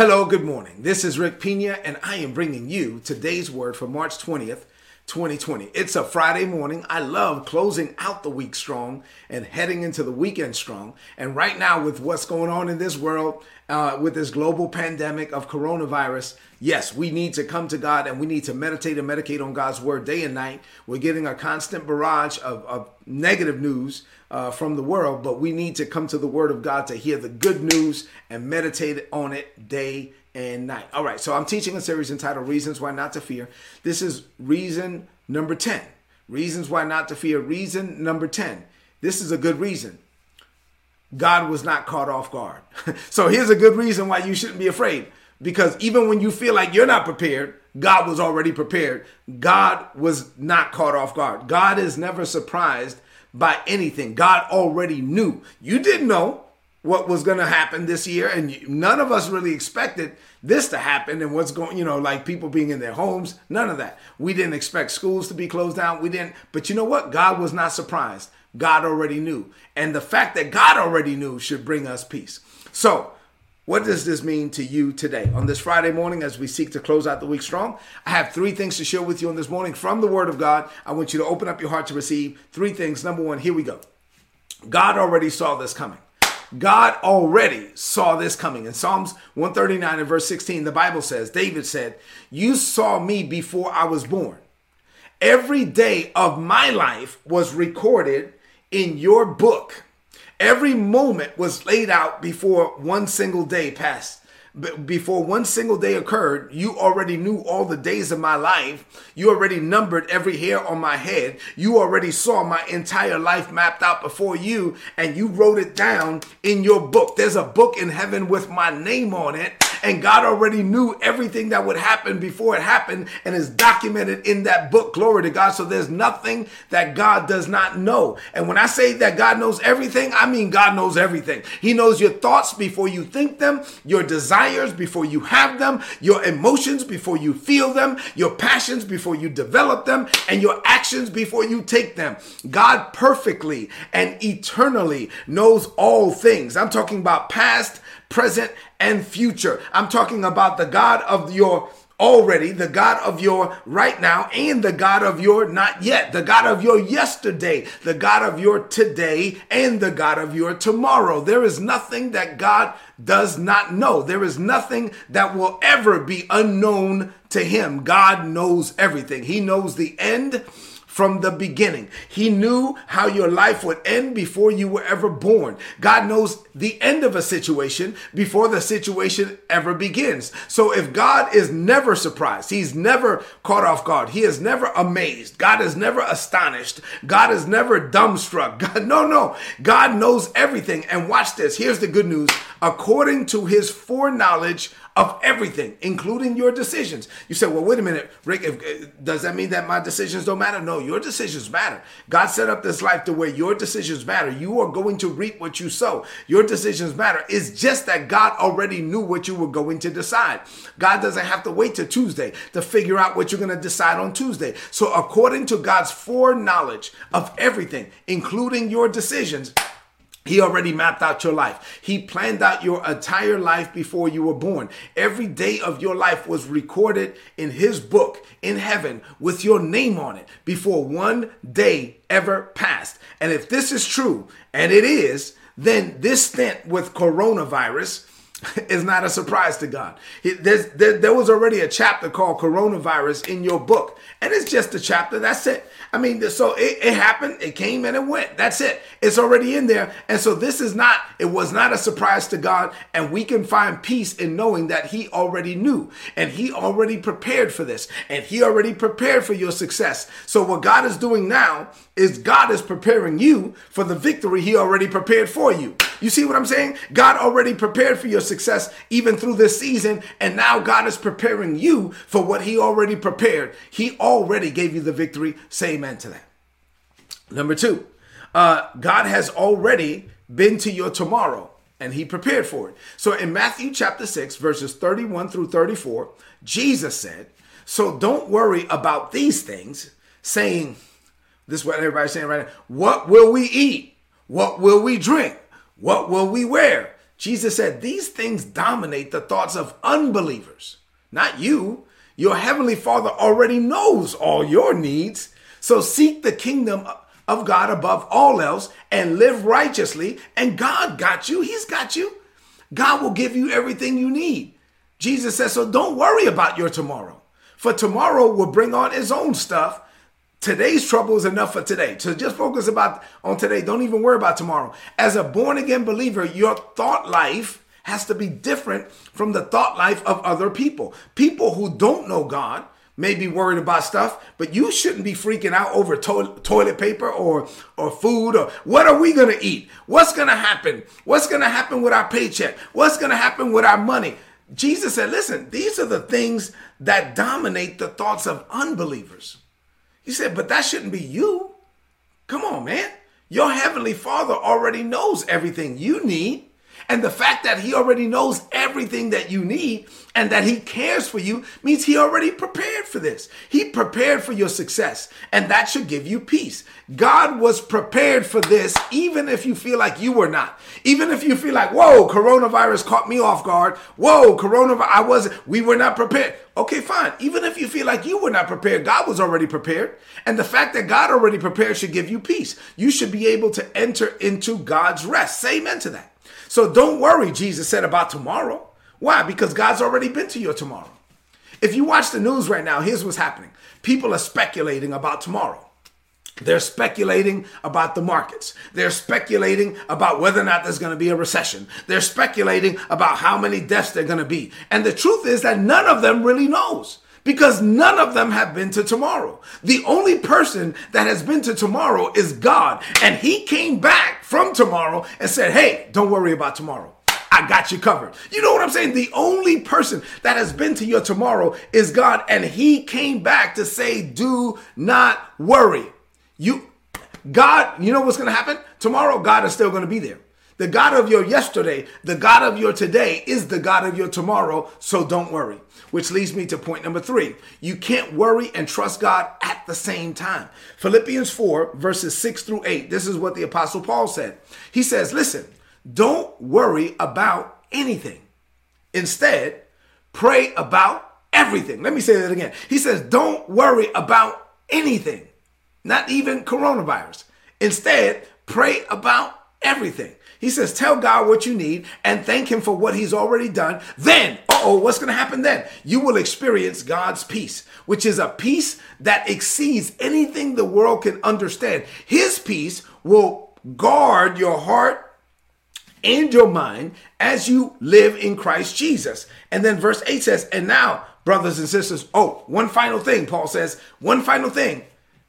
Hello, good morning. This is Rick Pina, and I am bringing you today's word for March 20th, 2020. It's a Friday morning. I love closing out the week strong and heading into the weekend strong. And right now, with what's going on in this world, uh, with this global pandemic of coronavirus, yes, we need to come to God and we need to meditate and medicate on God's word day and night. We're getting a constant barrage of, of negative news uh, from the world, but we need to come to the word of God to hear the good news and meditate on it day and night. All right, so I'm teaching a series entitled Reasons Why Not to Fear. This is reason number 10. Reasons why not to fear. Reason number 10. This is a good reason. God was not caught off guard. so here's a good reason why you shouldn't be afraid. Because even when you feel like you're not prepared, God was already prepared. God was not caught off guard. God is never surprised by anything. God already knew. You didn't know what was going to happen this year, and none of us really expected this to happen and what's going, you know, like people being in their homes. None of that. We didn't expect schools to be closed down. We didn't. But you know what? God was not surprised. God already knew. And the fact that God already knew should bring us peace. So, what does this mean to you today? On this Friday morning, as we seek to close out the week strong, I have three things to share with you on this morning from the Word of God. I want you to open up your heart to receive three things. Number one, here we go. God already saw this coming. God already saw this coming. In Psalms 139 and verse 16, the Bible says, David said, You saw me before I was born. Every day of my life was recorded in your book. Every moment was laid out before one single day passed before one single day occurred, you already knew all the days of my life. You already numbered every hair on my head. You already saw my entire life mapped out before you, and you wrote it down in your book. There's a book in heaven with my name on it and God already knew everything that would happen before it happened and is documented in that book. Glory to God. So there's nothing that God does not know. And when I say that God knows everything, I mean God knows everything. He knows your thoughts before you think them, your desires before you have them, your emotions before you feel them, your passions before you develop them, and your actions before you take them. God perfectly and eternally knows all things. I'm talking about past, present, and future. I'm talking about the God of your already, the God of your right now, and the God of your not yet, the God of your yesterday, the God of your today, and the God of your tomorrow. There is nothing that God does not know. There is nothing that will ever be unknown to him. God knows everything. He knows the end from the beginning. He knew how your life would end before you were ever born. God knows the end of a situation before the situation ever begins. So if God is never surprised, He's never caught off guard, He is never amazed, God is never astonished, God is never dumbstruck. God, no, no. God knows everything. And watch this. Here's the good news. According to His foreknowledge of everything, including your decisions. You say, well, wait a minute, Rick, if, eh, does that mean that my decisions don't matter? No, your decisions matter. God set up this life to where your decisions matter. You are going to reap what you sow. Your decisions matter. It's just that God already knew what you were going to decide. God doesn't have to wait till Tuesday to figure out what you're going to decide on Tuesday. So, according to God's foreknowledge of everything, including your decisions, he already mapped out your life. He planned out your entire life before you were born. Every day of your life was recorded in His book in heaven with your name on it before one day ever passed. And if this is true, and it is, then this stint with coronavirus is not a surprise to God. There, there was already a chapter called Coronavirus in your book, and it's just a chapter. That's it. I mean, so it, it, happened, it came and it went. That's it. It's already in there. And so this is not, it was not a surprise to God. And we can find peace in knowing that He already knew and He already prepared for this and He already prepared for your success. So what God is doing now is God is preparing you for the victory He already prepared for you. You see what I'm saying? God already prepared for your success even through this season. And now God is preparing you for what He already prepared. He already gave you the victory. Say amen to that. Number two, uh, God has already been to your tomorrow and he prepared for it. So in Matthew chapter 6, verses 31 through 34, Jesus said, So don't worry about these things, saying, This is what everybody's saying right now. What will we eat? What will we drink? What will we wear? Jesus said, These things dominate the thoughts of unbelievers, not you. Your heavenly Father already knows all your needs. So seek the kingdom of God above all else and live righteously. And God got you. He's got you. God will give you everything you need. Jesus says, So don't worry about your tomorrow, for tomorrow will bring on its own stuff. Today's trouble is enough for today. So just focus about on today. Don't even worry about tomorrow. As a born again believer, your thought life has to be different from the thought life of other people. People who don't know God may be worried about stuff, but you shouldn't be freaking out over to- toilet paper or or food or what are we going to eat? What's going to happen? What's going to happen with our paycheck? What's going to happen with our money? Jesus said, "Listen, these are the things that dominate the thoughts of unbelievers." He said, but that shouldn't be you. Come on, man. Your heavenly father already knows everything you need. And the fact that he already knows everything that you need and that he cares for you means he already prepared for this. He prepared for your success, and that should give you peace. God was prepared for this, even if you feel like you were not. Even if you feel like, whoa, coronavirus caught me off guard. Whoa, coronavirus, I wasn't, we were not prepared. Okay, fine. Even if you feel like you were not prepared, God was already prepared. And the fact that God already prepared should give you peace. You should be able to enter into God's rest. Say amen to that. So don't worry, Jesus said, about tomorrow. Why? Because God's already been to your tomorrow. If you watch the news right now, here's what's happening people are speculating about tomorrow. They're speculating about the markets. They're speculating about whether or not there's going to be a recession. They're speculating about how many deaths they're going to be. And the truth is that none of them really knows because none of them have been to tomorrow. The only person that has been to tomorrow is God. And he came back from tomorrow and said, Hey, don't worry about tomorrow. I got you covered. You know what I'm saying? The only person that has been to your tomorrow is God. And he came back to say, Do not worry. You, God, you know what's going to happen? Tomorrow, God is still going to be there. The God of your yesterday, the God of your today is the God of your tomorrow. So don't worry. Which leads me to point number three. You can't worry and trust God at the same time. Philippians 4, verses 6 through 8. This is what the Apostle Paul said. He says, Listen, don't worry about anything. Instead, pray about everything. Let me say that again. He says, Don't worry about anything, not even coronavirus. Instead, pray about everything. He says, tell God what you need and thank Him for what He's already done. Then, oh, what's going to happen then? You will experience God's peace, which is a peace that exceeds anything the world can understand. His peace will guard your heart and your mind as you live in Christ Jesus. And then verse 8 says, and now, brothers and sisters, oh, one final thing, Paul says, one final thing.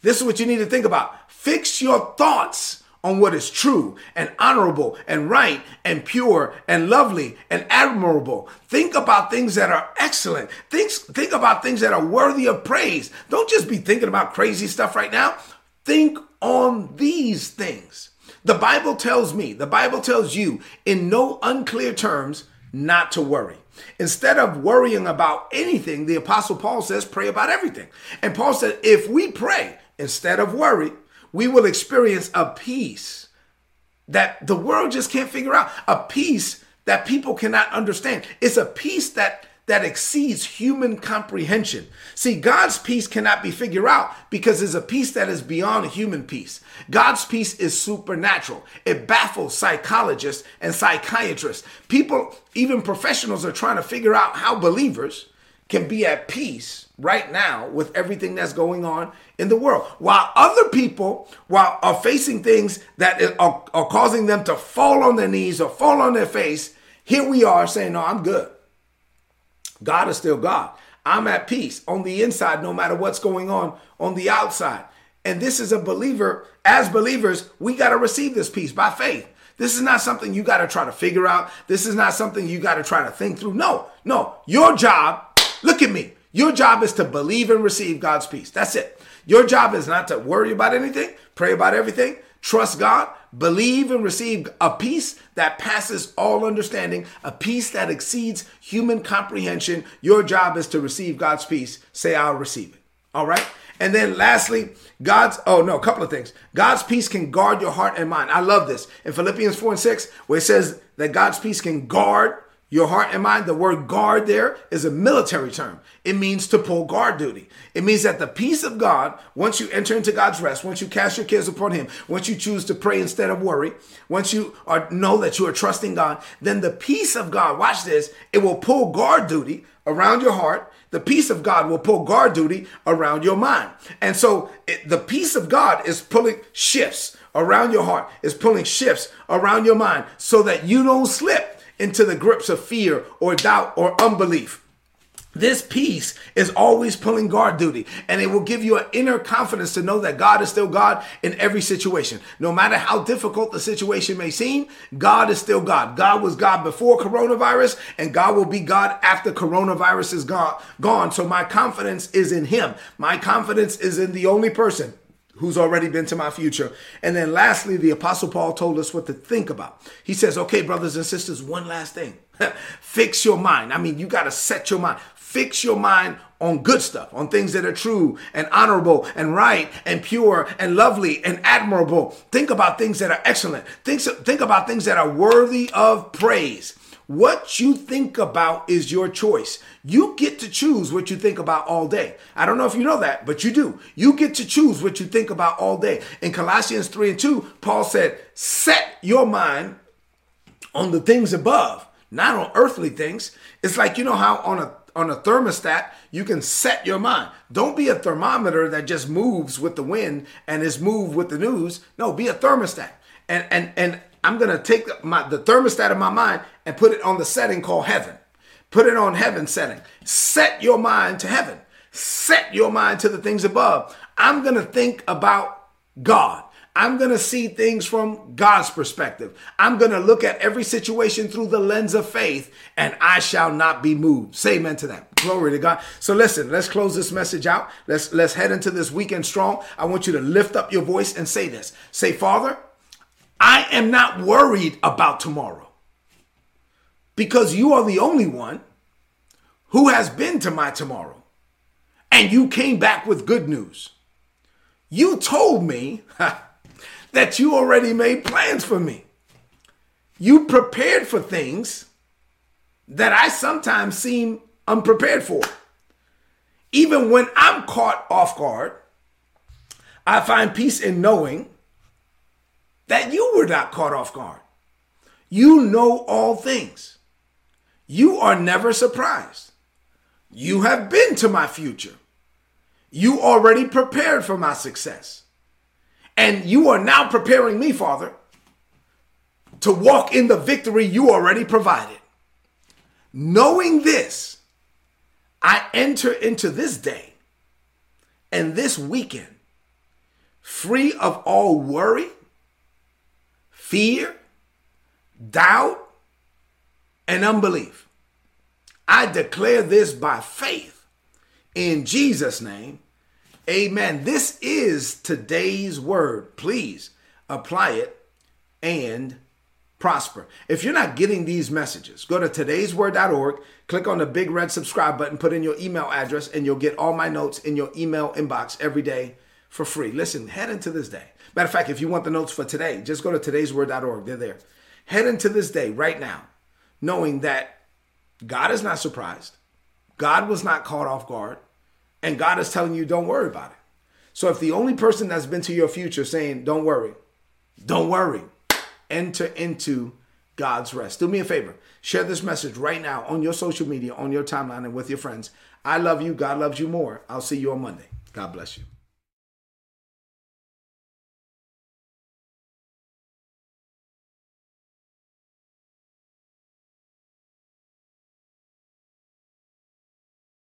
This is what you need to think about. Fix your thoughts on what is true and honorable and right and pure and lovely and admirable. Think about things that are excellent. Think, think about things that are worthy of praise. Don't just be thinking about crazy stuff right now. Think on these things. The Bible tells me, the Bible tells you in no unclear terms not to worry. Instead of worrying about anything, the Apostle Paul says, pray about everything. And Paul said, if we pray instead of worry, we will experience a peace that the world just can't figure out, a peace that people cannot understand. It's a peace that that exceeds human comprehension. See, God's peace cannot be figured out because it's a peace that is beyond human peace. God's peace is supernatural. It baffles psychologists and psychiatrists. People, even professionals, are trying to figure out how believers can be at peace right now with everything that's going on in the world. While other people, while are facing things that are, are causing them to fall on their knees or fall on their face, here we are saying, No, I'm good. God is still God. I'm at peace on the inside, no matter what's going on on the outside. And this is a believer, as believers, we got to receive this peace by faith. This is not something you got to try to figure out. This is not something you got to try to think through. No, no. Your job Look at me. Your job is to believe and receive God's peace. That's it. Your job is not to worry about anything, pray about everything, trust God, believe and receive a peace that passes all understanding, a peace that exceeds human comprehension. Your job is to receive God's peace. Say, I'll receive it. All right. And then lastly, God's, oh no, a couple of things. God's peace can guard your heart and mind. I love this. In Philippians 4 and 6, where it says that God's peace can guard your heart and mind, the word guard there is a military term. It means to pull guard duty. It means that the peace of God, once you enter into God's rest, once you cast your cares upon Him, once you choose to pray instead of worry, once you are, know that you are trusting God, then the peace of God, watch this, it will pull guard duty around your heart. The peace of God will pull guard duty around your mind. And so it, the peace of God is pulling shifts around your heart, is pulling shifts around your mind so that you don't slip into the grips of fear or doubt or unbelief. This peace is always pulling guard duty, and it will give you an inner confidence to know that God is still God in every situation. No matter how difficult the situation may seem, God is still God. God was God before coronavirus, and God will be God after coronavirus is gone. gone. So my confidence is in Him. My confidence is in the only person who's already been to my future. And then lastly, the apostle Paul told us what to think about. He says, okay, brothers and sisters, one last thing. Fix your mind. I mean, you got to set your mind. Fix your mind on good stuff, on things that are true and honorable and right and pure and lovely and admirable. Think about things that are excellent. Think, think about things that are worthy of praise. What you think about is your choice. You get to choose what you think about all day. I don't know if you know that, but you do. You get to choose what you think about all day. In Colossians 3 and 2, Paul said, Set your mind on the things above, not on earthly things. It's like, you know how on a on a thermostat, you can set your mind. Don't be a thermometer that just moves with the wind and is moved with the news. No, be a thermostat. And and and I'm gonna take my the thermostat of my mind and put it on the setting called heaven. Put it on heaven setting. Set your mind to heaven. Set your mind to the things above. I'm gonna think about God. I'm going to see things from God's perspective. I'm going to look at every situation through the lens of faith and I shall not be moved. Say amen to that. Glory to God. So listen, let's close this message out. Let's let's head into this weekend strong. I want you to lift up your voice and say this. Say, "Father, I am not worried about tomorrow because you are the only one who has been to my tomorrow and you came back with good news. You told me that you already made plans for me. You prepared for things that I sometimes seem unprepared for. Even when I'm caught off guard, I find peace in knowing that you were not caught off guard. You know all things. You are never surprised. You have been to my future. You already prepared for my success. And you are now preparing me, Father, to walk in the victory you already provided. Knowing this, I enter into this day and this weekend free of all worry fear, doubt, and unbelief. I declare this by faith in Jesus' name. Amen. This is today's word. Please apply it and prosper. If you're not getting these messages, go to today'sword.org, click on the big red subscribe button, put in your email address, and you'll get all my notes in your email inbox every day for free. Listen, head into this day. Matter of fact, if you want the notes for today, just go to today'sword.org. They're there. Head into this day right now, knowing that God is not surprised. God was not caught off guard. And God is telling you, don't worry about it. So if the only person that's been to your future saying, don't worry, don't worry, enter into God's rest. Do me a favor. Share this message right now on your social media, on your timeline, and with your friends. I love you. God loves you more. I'll see you on Monday. God bless you.